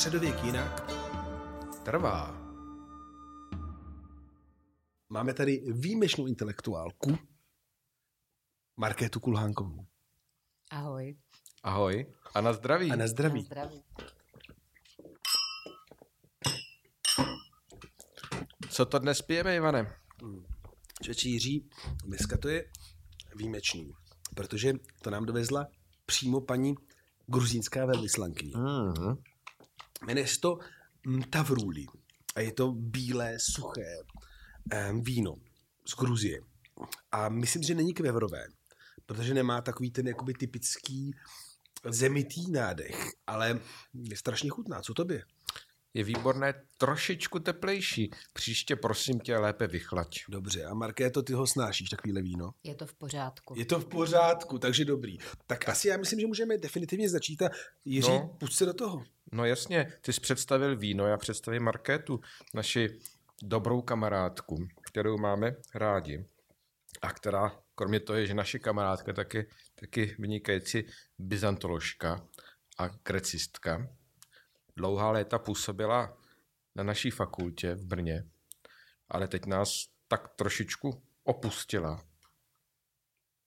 Středověk jinak trvá. Máme tady výjimečnou intelektuálku, Markétu Kulhánkovou. Ahoj. Ahoj a na zdraví. A na zdraví. Na zdraví. Co to dnes pijeme, Ivane? Čeči Jiří, dneska to je výjimečný, protože to nám dovezla přímo paní gruzínská velvyslankyně. Mm-hmm. Jmenuje se to Mtavruli a je to bílé, suché víno z Gruzie. A myslím, že není kvevrové, protože nemá takový ten jakoby typický zemitý nádech, ale je strašně chutná. Co tobě? Je výborné, trošičku teplejší. Příště prosím tě lépe vychlať. Dobře, a Markéto, ty ho snášíš, takovýhle víno? Je to v pořádku. Je to v pořádku, takže dobrý. Tak asi já myslím, že můžeme definitivně začít a Jiří, no. Pusť se do toho. No jasně, ty jsi představil víno, já představím Markétu, naši dobrou kamarádku, kterou máme rádi a která, kromě toho, že naše kamarádka, taky, taky vynikající byzantoložka a grecistka. Dlouhá léta působila na naší fakultě v Brně, ale teď nás tak trošičku opustila.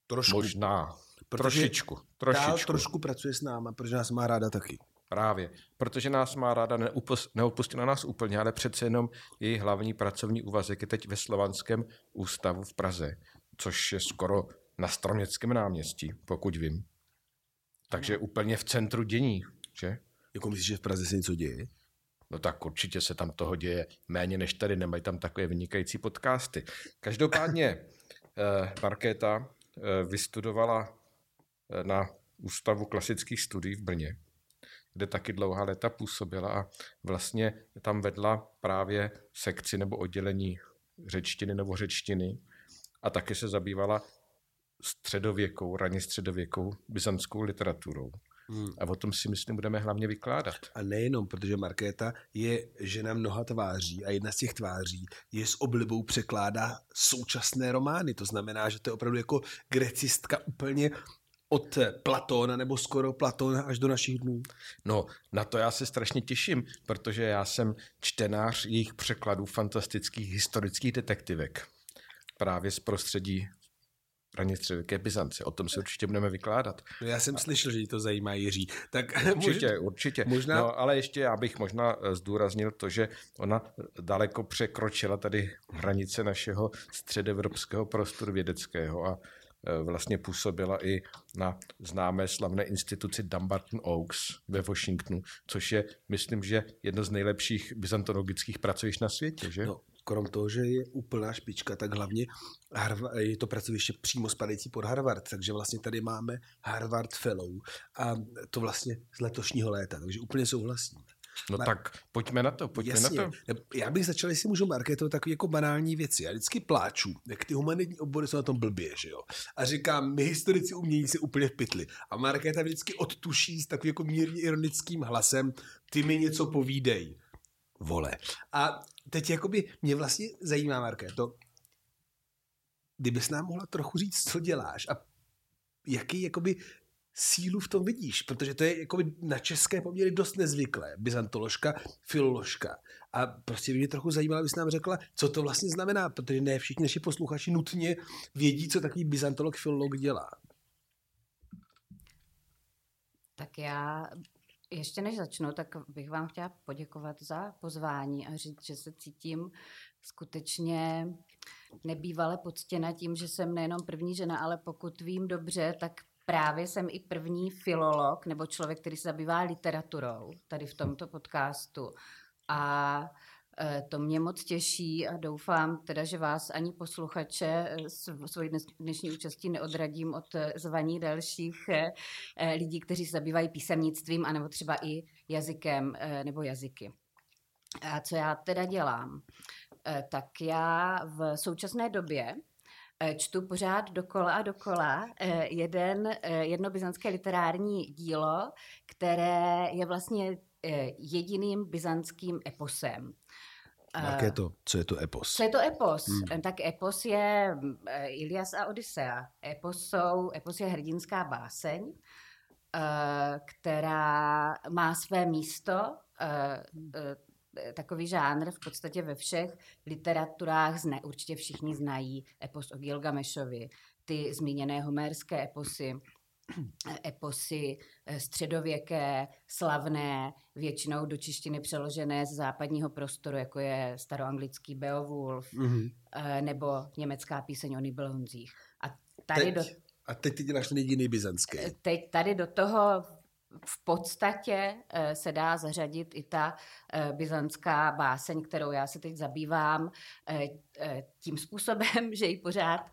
Trošku. Možná. Protože trošičku. Trošičku. trošku pracuje s náma, protože nás má ráda taky. Právě, protože nás má ráda, neopustila nás úplně, ale přece jenom její hlavní pracovní úvazek je teď ve Slovanském ústavu v Praze, což je skoro na Stroměckém náměstí, pokud vím. Takže úplně v centru dění, že? Jako myslíš, že v Praze se něco děje? No tak určitě se tam toho děje méně než tady, nemají tam takové vynikající podcasty. Každopádně eh, Markéta eh, vystudovala eh, na Ústavu klasických studií v Brně, kde taky dlouhá léta působila a vlastně tam vedla právě sekci nebo oddělení řečtiny nebo řečtiny a taky se zabývala středověkou, raně středověkou byzantskou literaturou. Hmm. A o tom si myslím budeme hlavně vykládat. A nejenom, protože Markéta je žena mnoha tváří a jedna z těch tváří je s oblibou překládá současné romány. To znamená, že to je opravdu jako grecistka úplně od Platóna nebo skoro Platóna až do našich dnů. No, na to já se strašně těším, protože já jsem čtenář jejich překladů fantastických historických detektivek. Právě z prostředí raně středověké Byzance. O tom si určitě budeme vykládat. No já jsem slyšel, že jí to zajímá Jiří. Tak Určitě, určitě. možná- No, ale ještě já bych možná eh, zdůraznil to, že ona daleko překročila tady hranice našeho středoevropského prostoru vědeckého a eh, vlastně působila i na známé slavné instituci Dumbarton Oaks ve Washingtonu, což je, myslím, že jedno z nejlepších byzantologických pracovišť na světě, že? No, krom toho, že je úplná špička, tak hlavně je to pracoviště přímo spadající pod Harvard, takže vlastně tady máme Harvard Fellow a to vlastně z letošního léta, takže úplně souhlasím. No Mar- tak pojďme na to, pojďme Jasně. na to. Já bych začal, jestli můžu marketovat takové jako banální věci. Já vždycky pláču, jak ty humanitní obory jsou na tom blbě, že jo. A říkám, my historici umění se úplně v pytli. A Markéta vždycky odtuší s takovým jako mírně ironickým hlasem, ty mi něco povídej. Vole. A teď jakoby mě vlastně zajímá, Markéto, kdybys nám mohla trochu říct, co děláš a jaký jakoby sílu v tom vidíš, protože to je jakoby na české poměry dost nezvyklé. Byzantoložka, filoložka. A prostě by mě trochu zajímalo, abys nám řekla, co to vlastně znamená, protože ne všichni naši posluchači nutně vědí, co takový byzantolog, filolog dělá. Tak já ještě než začnu, tak bych vám chtěla poděkovat za pozvání a říct, že se cítím skutečně nebývale poctěna tím, že jsem nejenom první žena, ale pokud vím dobře, tak právě jsem i první filolog nebo člověk, který se zabývá literaturou tady v tomto podcastu. A to mě moc těší a doufám teda, že vás ani posluchače eh, s svojí dnes- dnešní účastí neodradím od eh, zvaní dalších eh, eh, lidí, kteří se zabývají písemnictvím anebo třeba i jazykem eh, nebo jazyky. A co já teda dělám? Eh, Tak já v současné době eh, čtu pořád dokola a dokola eh, jeden, eh, jedno byzantské literární dílo, které je vlastně eh, jediným byzantským eposem. Jaké to? Co je to epos? Co je to epos? Hmm. Tak epos je eh, Ilias a Odisea. Epos, jsou, epos je hrdinská báseň která má své místo, takový žánr v podstatě ve všech literaturách, zne, určitě všichni znají epos o Gilgamešovi, ty zmíněné homérské eposy, eposy eh, středověké, slavné, většinou do češtiny přeložené z západního prostoru, jako je staroanglický Beowulf mm-hmm. nebo německá píseň o Nibelunzích. A tady teď, do... A teď ty děláš ten jediný byzantský. Eh, teď tady do toho v podstatě eh, se dá zařadit i ta eh, byzantská báseň, kterou já se teď zabývám eh, tím způsobem, že ji pořád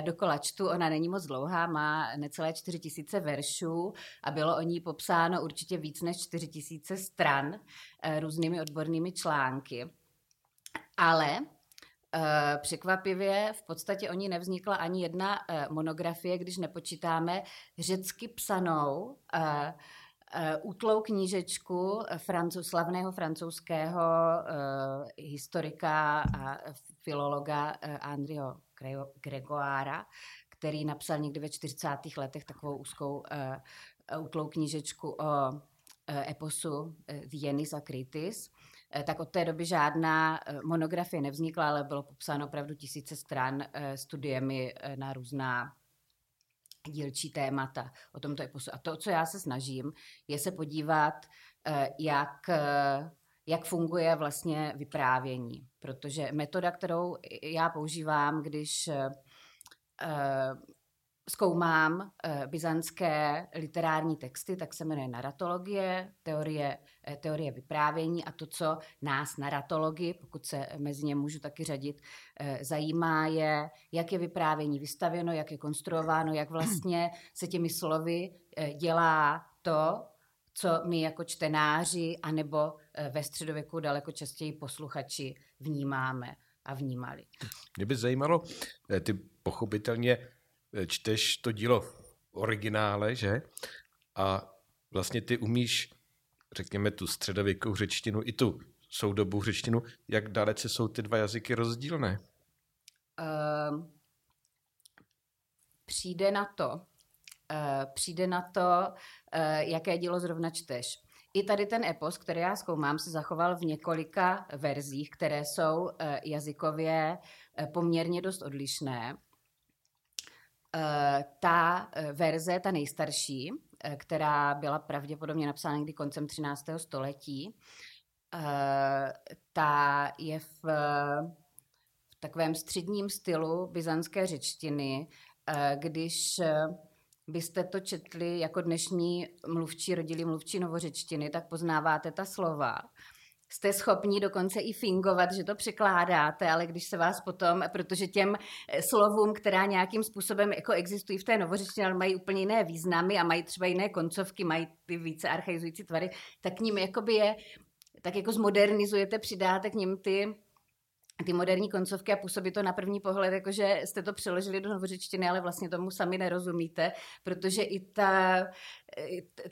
dokola čtu. Ona není moc dlouhá, má necelé čtyři tisíce veršů a bylo o ní popsáno určitě víc než čtyři tisíce stran různými odbornými články. Ale Překvapivě v podstatě o ní nevznikla ani jedna monografie, když nepočítáme řecky psanou útlou knížečku francouz, slavného francouzského historika a filologa Andrio Gregoára, který napsal někdy ve 40. letech takovou úzkou útlou knížečku o eposu The Jenis a Kritis. Eh, tak od té doby žádná eh, monografie nevznikla, ale bylo popsáno opravdu tisíce stran eh, studiemi na různá dílčí témata o tomto eposu. A to, co já se snažím, je se podívat, jak, jak funguje vlastně vyprávění. Protože metoda, kterou já používám, když zkoumám uh, byzantské literární texty, tak se jmenuje naratologie, teorie, uh, teorie vyprávění a to, co nás naratologi, pokud se mezi ně můžu taky řadit, uh, zajímá je, jak je vyprávění vystavěno, jak je konstruováno, jak vlastně se těmi slovy dělá to, co my jako čtenáři anebo ve středověku daleko častěji posluchači vnímáme a vnímali. Mě by zajímalo, ty pochopitelně čteš to dílo v originále, že? A vlastně ty umíš, řekněme, tu středověkou řečtinu i tu soudobou řečtinu. Jak dalece jsou ty dva jazyky rozdílné? Uh, přijde na to, uh, přijde na to, uh, jaké dílo zrovna čteš. I tady ten epos, který já zkoumám, se zachoval v několika verzích, které jsou jazykově poměrně dost odlišné. Eh, ta eh, verze, ta nejstarší, eh, která byla pravděpodobně napsána někdy koncem 13. století, ta je v, v takovém středním stylu byzantské řečtiny, když byste to četli jako dnešní mluvčí, rodilí mluvčí novořečtiny, tak poznáváte ta slova jste schopni dokonce i fingovat, že to překládáte, ale když se vás potom, protože těm eh, slovům, která nějakým způsobem jako existují v té novořečtině, ale mají úplně jiné významy a mají třeba jiné koncovky, mají ty více archaizující tvary, tak k ním jakoby je tak jako zmodernizujete, přidáte k ním ty ty moderní koncovky a působí to na první pohled, jako že jste to přeložili do novořečtiny, ale vlastně tomu sami nerozumíte, protože i ta,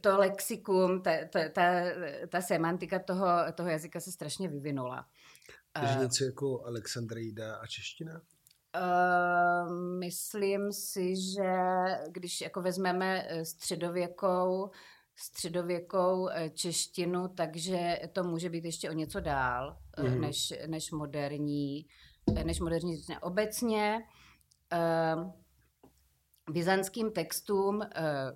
to lexikum, ta, ta, ta, ta semantika toho, toho jazyka se strašně vyvinula. Takže něco jako Alexandrida a čeština? Uh, myslím si, že když jako vezmeme eh, středověkou středověkou eh, češtinu, takže to může být ještě o něco dál mm. než, než moderní. Eh, než moderní obecně uh, byzantským textům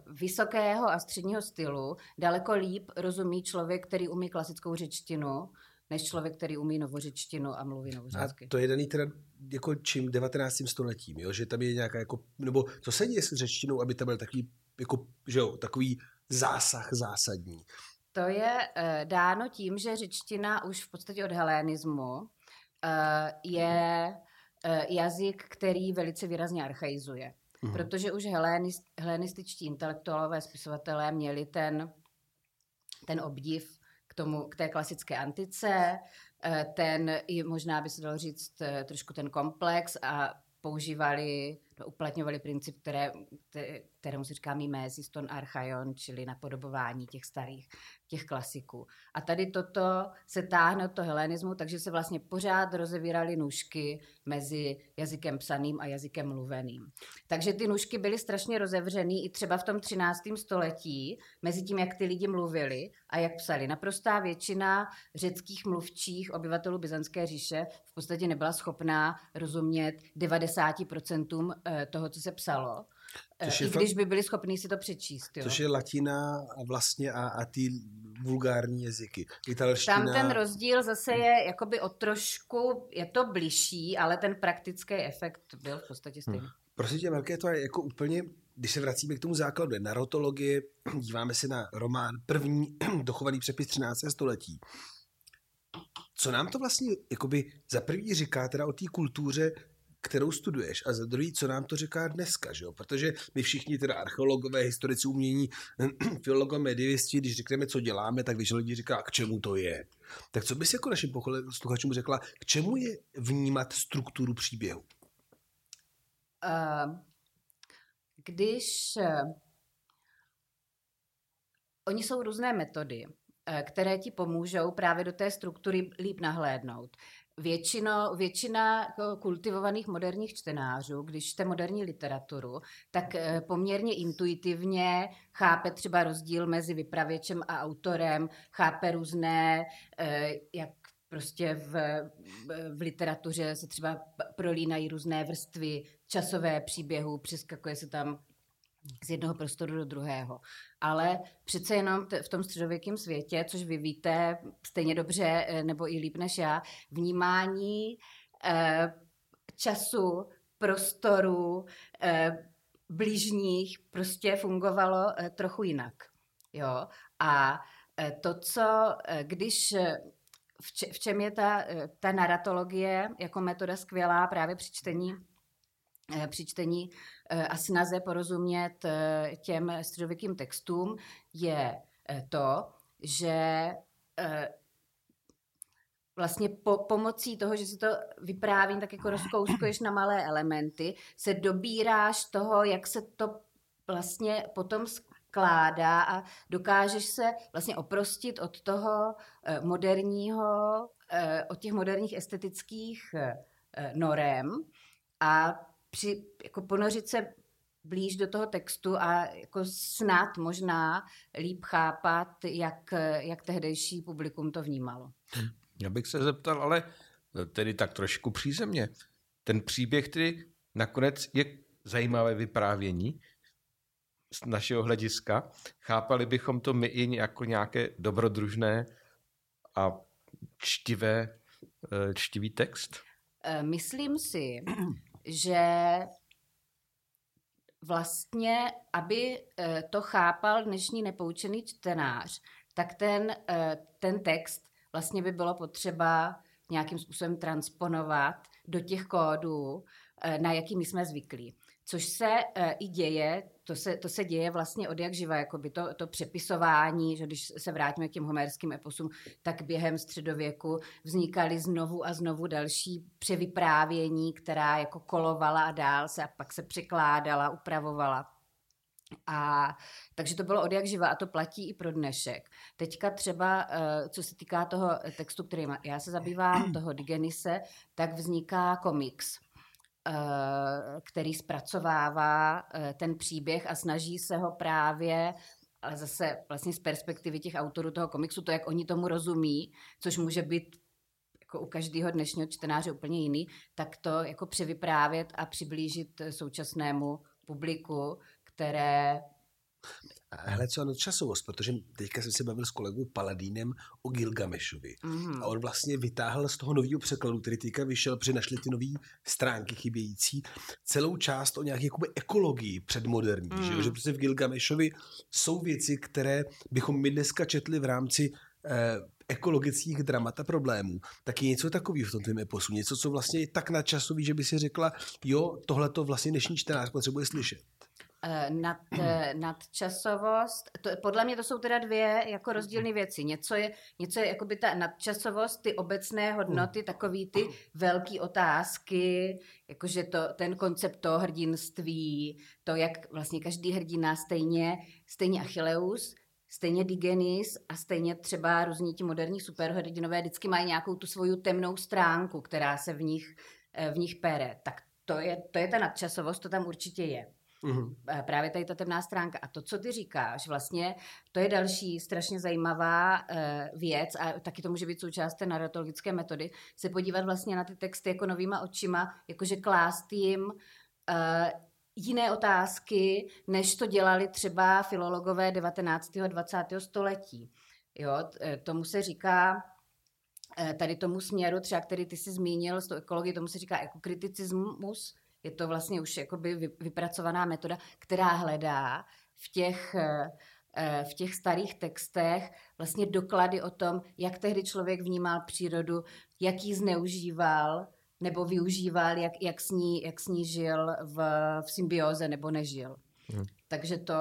vysokého a středního stylu daleko líp rozumí člověk, který umí klasickou řečtinu, než člověk, který umí novořečtinu a mluví novořecky. A to je daný teda jako čím 19. stoletím, jo? že tam je nějaká jako, nebo co se děje s řečtinou, aby tam byl takový, jako, že jo, takový zásah zásadní? To je uh, dáno tím, že řečtina už v podstatě od helénismu uh, je uh, jazyk, který velice výrazně archaizuje. Mm. Protože už helénist, helénističtí intelektuálové, spisovatelé měli ten, ten obdiv k, tomu, k té klasické antice, ten, možná by se dalo říct, trošku ten komplex a používali uplatňovali princip, které, kterému se říká mimésis ton archaion, čili napodobování těch starých, těch klasiků. A tady toto se táhne od toho helenismu, takže se vlastně pořád rozevíraly nůžky mezi jazykem psaným a jazykem mluveným. Takže ty nůžky byly strašně rozevřený i třeba v tom 13. století, mezi tím, jak ty lidi mluvili a jak psali. Naprostá většina řeckých mluvčích obyvatelů Byzantské říše v podstatě nebyla schopná rozumět 90% eh, toho, co se psalo. Eh, I když by byli schopni si to přečíst. Jo? Což je latina a vlastně a, a ty vulgární jazyky. Italština... Tam ten rozdíl zase je jakoby o trošku, je to bližší, ale ten praktický efekt byl v podstatě stejný. Hmm. Prosím tě, Velké, to je jako úplně, když se vracíme k tomu základu narotologie, díváme se na román první dochovaný přepis 13. století. Co nám to vlastně jakoby za první říká teda o té kultuře kterou studuješ a za druhý, co nám to říká dneska, že jo? Protože my všichni, teda archeologové, historici umění, filologové, medievisti, když řekneme, co děláme, tak většinou lidi říká, k čemu to je. Tak co bys jako našim posluchačům řekla, k čemu je vnímat strukturu příběhu? Uh, když uh, oni jsou různé metody, uh, které ti pomůžou právě do té struktury líp nahlédnout většino, většina jako kultivovaných moderních čtenářů, když čte moderní literaturu, tak eh, poměrně intuitivně chápe třeba rozdíl mezi vypravěčem a autorem, chápe různé, eh, jak prostě v, v literatuře se třeba prolínají různé vrstvy časové příběhu, přeskakuje se tam z jednoho prostoru do druhého. Ale přece jenom t- v tom středověkém světě, což vy víte stejně dobře eh, nebo i líp než já, vnímání eh, času, prostoru, eh, blížních prostě fungovalo eh, trochu jinak. Jo? A to, co když v, če- v čem je ta, ta narratologie jako metoda skvělá právě při čtení při čtení eh, a snaze porozumět eh, těm středověkým textům je to, že vlastně po, pomocí toho, že si to vyprávím, tak jako rozkouskuješ na malé elementy, se dobíráš toho, jak se to vlastně potom skládá a dokážeš se vlastně oprostit od toho moderního, od těch moderních estetických norem a při, jako ponořit se blíž do toho textu a jako snad možná líp chápat, jak, jak tehdejší publikum to vnímalo. Hm. Já bych se zeptal, ale tedy tak trošku přízemně. Ten příběh, který nakonec je zajímavé vyprávění z našeho hlediska. Chápali bychom to my i jako nějaké dobrodružné a čtivé, eh, čtivý text? Eh, myslím si, že vlastně, aby eh, to chápal dnešní nepoučený čtenář, tak ten, eh, ten text vlastně by bylo potřeba nějakým způsobem transponovat do těch kódů, eh, na jaký my jsme zvyklí což se uh, i děje, to se, to se děje vlastně od jak živa, jakoby to, to přepisování, že když se vrátíme k těm homerským eposům, tak během středověku vznikaly znovu a znovu další převyprávění, která jako kolovala a dál se a pak se překládala, upravovala. A takže to bylo od jak živa a to platí i pro dnešek. Teďka třeba, uh, co se týká toho textu, kterým já se zabývám, toho Digenise, tak vzniká komiks Eh, který zpracovává eh, ten příběh a snaží se ho právě ale zase vlastně z perspektivy těch autorů toho komiksu, to, jak oni tomu rozumí, což může být jako u každého dnešního čtenáře úplně jiný, tak to jako převyprávět a přiblížit současnému publiku, které Hele, co nadčasovost, protože teďka jsem se bavil s kolegou Paladínem o Gilgamešovi. Mm. A on vlastně vytáhl z toho nového překladu, který teďka vyšel, protože našli ty nové stránky chybějící, celou část o nějaké jakoby ekologii předmoderní. Mm. Že, mhm. že prostě v Gilgamešovi jsou věci, které bychom my dneska četli v rámci eh, ekologických dramat a problémů, tak je něco takového v tom tvém eposu. Něco, co vlastně je tak nadčasový, že by si řekla, jo, tohle to vlastně dnešní čtenář potřebuje slyšet. Eh, nad, eh, nadčasovost, to, podle mě to jsou teda dvě jako rozdílné věci. Něco je, něco je jakoby ta nadčasovost, ty obecné hodnoty, takový ty velké otázky, jakože to, ten koncept toho hrdinství, to, jak vlastně každý hrdina stejně, stejně Achilleus, stejně Digenis a stejně třeba různí ti moderní superhrdinové vždycky mají nějakou tu svoju temnou stránku, která se v nich, eh, v nich pere. Tak to je, to je ta nadčasovost, to tam určitě je. Mm-hmm. Právě tady ta temná stránka. A to, co ty říkáš, vlastně, to je další strašně zajímavá uh, věc a taky to může být součást té narratologické metody, se podívat vlastně na ty texty jako novýma očima, jakože klást jim uh, jiné otázky, než to dělali třeba filologové 19. a 20. století. Jo, e, tomu se říká tady tomu směru, třeba který ty jsi zmínil s tou ekologií, tomu se říká ekokritismus, je to vlastně už jakoby vypracovaná metoda, která hledá v těch, eh, eh, v těch starých textech vlastně doklady o tom, jak tehdy člověk vnímal přírodu, jak ji zneužíval nebo využíval, jak, jak, s, ní, jak s ní žil v, v symbioze nebo nežil. Hmm. Takže to...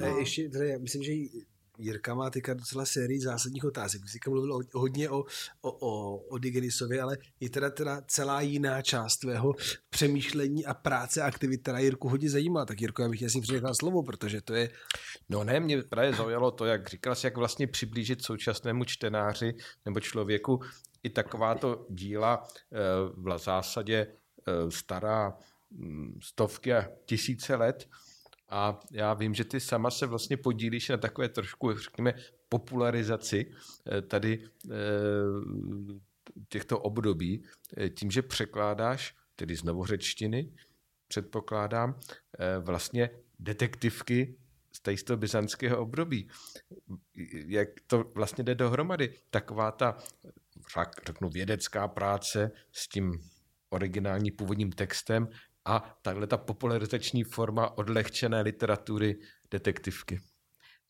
No. Ještě, tady, myslím, že Jirka má teďka docela sérii zásadních otázek. Vy jste mluvil hodně o, o, o, o Digenisovi, ale je teda, teda celá jiná část tvého přemýšlení a práce a aktivit, která Jirku hodně zajímá. Tak Jirko, já bych jasně přenechal slovo, protože to je... No ne, mě právě zaujalo to, jak říkal jsi, jak vlastně přiblížit současnému čtenáři nebo člověku i takováto díla eh, v zásadě eh, stará hm, stovky a tisíce let, a já vím, že ty sama se vlastně podílíš na takové trošku, řekněme, popularizaci eh, tady eh, těchto období eh, tím, že překládáš, tedy z novořečtiny, předpokládám, vlastně detektivky z toho byzantského období. Jak to vlastně jde dohromady? Taková ta, řeknu, vědecká práce s tím originální původním textem a takhle ta popularizační forma odlehčené literatury detektivky.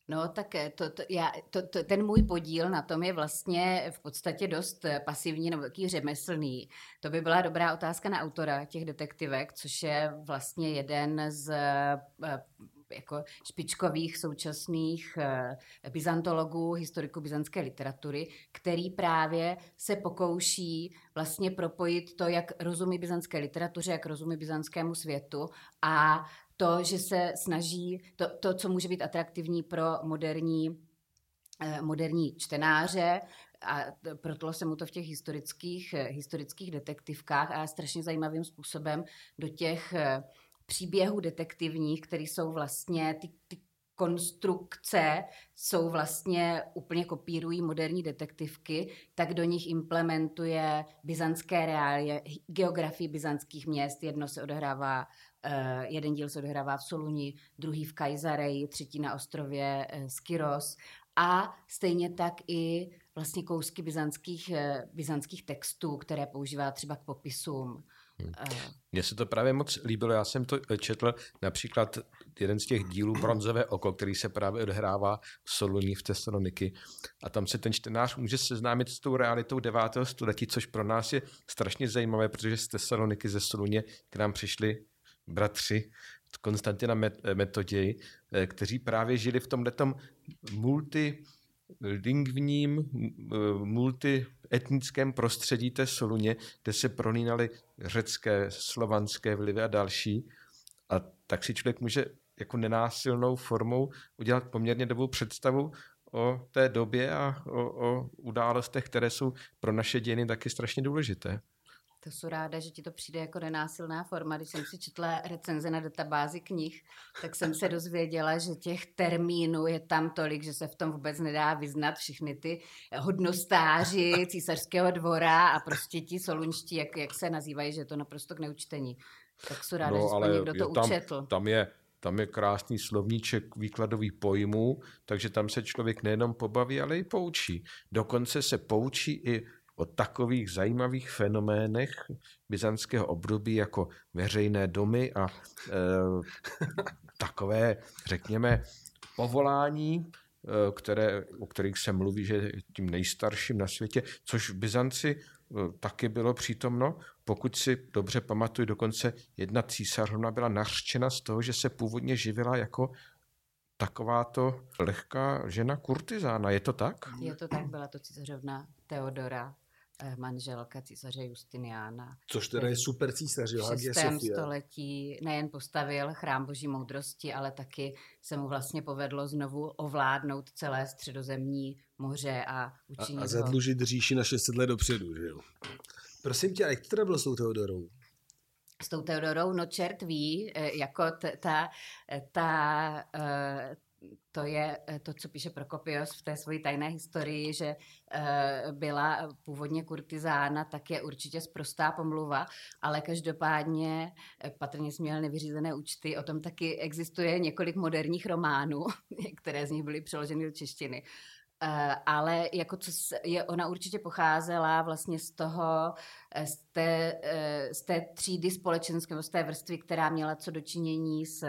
No tak eh, to, to, já, to, to, ten můj podíl na tom je vlastně v podstatě dost eh, pasivní nebo taký řemeslný. To by byla dobrá otázka na autora těch detektivek, což je vlastně jeden z eh, jako špičkových současných uh, byzantologů, historiků byzantské literatury, který právě se pokouší vlastně propojit to, jak rozumí byzantské literatuře, jak rozumí byzantskému světu a to, že se snaží, to, to co může být atraktivní pro moderní eh, moderní čtenáře, a proto se mu to v těch historických, eh, historických detektivkách a strašně zajímavým způsobem do těch příběhů detektivních, které jsou vlastně ty, ty konstrukce jsou vlastně úplně kopírují moderní detektivky, tak do nich implementuje byzantské reálie, geografii byzantských měst. Jedno se odehrává, uh, jeden díl se odehrává v Soluni, druhý v Kajzareji, třetí na ostrově uh, Skyros a stejně tak i vlastně kousky byzantských, uh, byzantských textů, které používá třeba k popisům. Mně se to právě moc líbilo, já jsem to četl například jeden z těch dílů Bronzové oko, který se právě odhrává v Soluní v Tesaloniky a tam se ten čtenář může seznámit s tou realitou 9. století, což pro nás je strašně zajímavé, protože z Tesaloniky ze Soluně k nám přišli bratři Konstantina Metoděj, eh, kteří právě žili v tomhletom multi lingvním, multietnickém prostředí té Soluně, kde se prolínaly řecké, slovanské vlivy a další. A tak si člověk může jako nenásilnou formou udělat poměrně dobrou představu o té době a o, o událostech, které jsou pro naše dějiny taky strašně důležité. To jsou ráda, že ti to přijde jako nenásilná forma. Když jsem si četla recenze na databázi knih, tak jsem se dozvěděla, že těch termínů je tam tolik, že se v tom vůbec nedá vyznat všechny ty hodnostáři císařského dvora a prostě ti solunští, jak, jak se nazývají, že je to naprosto k neučtení. Tak jsou ráda, no, že ale někdo to tam, učetl. Tam je, tam je krásný slovníček výkladový pojmů, takže tam se člověk nejenom pobaví, ale i poučí. Dokonce se poučí i o takových zajímavých fenoménech byzantského období jako veřejné domy a e, takové, řekněme, povolání, e, které, o kterých se mluví, že je tím nejstarším na světě, což v Byzanci taky bylo přítomno. Pokud si dobře pamatuju, dokonce jedna císařovna byla nařčena z toho, že se původně živila jako takováto lehká žena kurtizána. Je to tak? Je to tak, byla to císařovna Teodora, manželka císaře Justiniána. Což teda je super císař, jo, Hagia 6. Sophia. století nejen postavil chrám boží moudrosti, ale taky se mu vlastně povedlo znovu ovládnout celé středozemní moře a A, učinit a ho zadlužit říši na 600 let dopředu, že jo. Prosím tě, a jak to teda bylo s tou Teodorou? s tou Teodorou, no čert ví, eh, jako ta, ta, eh, to je eh, to, co píše Prokopios v té své tajné historii, že eh, byla původně kurtizána, tak je určitě sprostá pomluva, ale každopádně eh, patrně jsme měl nevyřízené účty, o tom taky existuje několik moderních románů, které z nich byly přeloženy do češtiny. Eh, ale jako co je, ona určitě pocházela vlastně z toho, eh, z té, eh, z té třídy společenské, z té vrstvy, která měla co dočinění s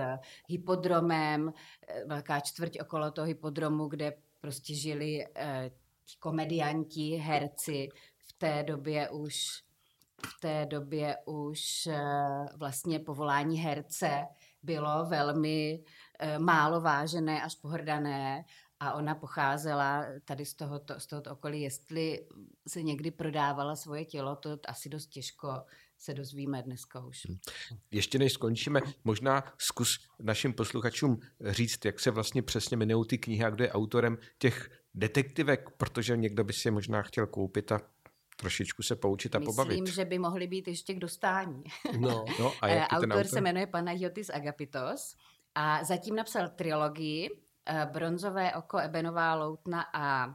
hypodromem, velká čtvrť okolo toho hypodromu, kde prostě žili ti komedianti, herci, v té době už v té době už vlastně povolání herce bylo velmi málo vážené až pohrdané a ona pocházela tady z tohoto, z tohoto okolí. Jestli se někdy prodávala svoje tělo, to asi dost těžko se dozvíme dneska už. Ještě než skončíme, možná zkus našim posluchačům říct, jak se vlastně přesně jmenují ty knihy a kdo je autorem těch detektivek, protože někdo by si je možná chtěl koupit a trošičku se poučit a pobavit. Myslím, že by mohly být ještě k dostání. No, No a Eh, jak je ten autor autor? se jmenuje Panagiotis Agapitos a zatím napsal trilogii Bronzové oko, Ebenová loutna a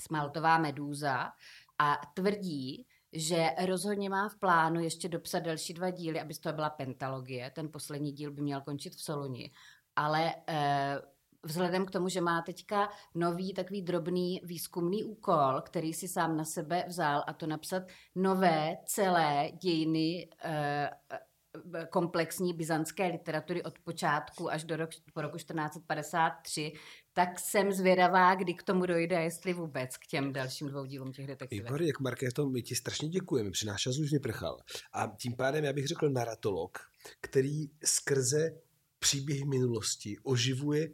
Smaltová medúza a tvrdí, že rozhodně má v plánu ještě dopsat další dva díly, aby to byla pentalogie. Ten poslední díl by měl končit v Soluni. Ale eh, vzhledem k tomu, že má teďka nový takový drobný výzkumný úkol, který si sám na sebe vzal a to napsat nové celé dějiny eh, eh, komplexní byzantské literatury od počátku až do rok, po roku 1453, tak jsem zvědavá, kdy k tomu dojde jestli vůbec k těm dalším dvou dílům těch detektivek. Výborně, jak Markéto, my ti strašně děkujeme, při náš čas už vyprchal. A tím pádem já bych řekl naratolog, který skrze příběhy minulosti oživuje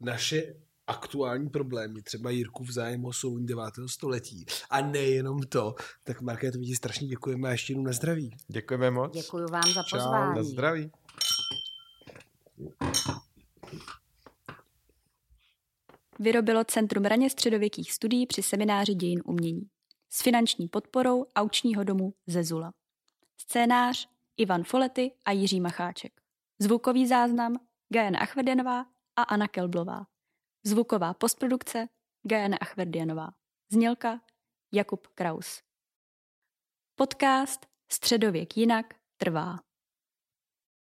naše aktuální problémy, třeba Jirku zájem o Solun 9. století. A nejenom to, tak Markéto, my ti strašně děkujeme a ještě jednou na zdraví. Děkujeme moc. Děkuji vám za Čau, na pozvání. Na zdraví. vyrobilo Centrum raně středověkých studií při semináři dějin umění s finanční podporou aučního domu Zezula. Scénář Ivan Folety a Jiří Macháček. Zvukový záznam Gajana Achverdianová a Anna Kelblová. Zvuková postprodukce Gajana Achverdianová. Znělka Jakub Kraus. Podcast Středověk jinak trvá.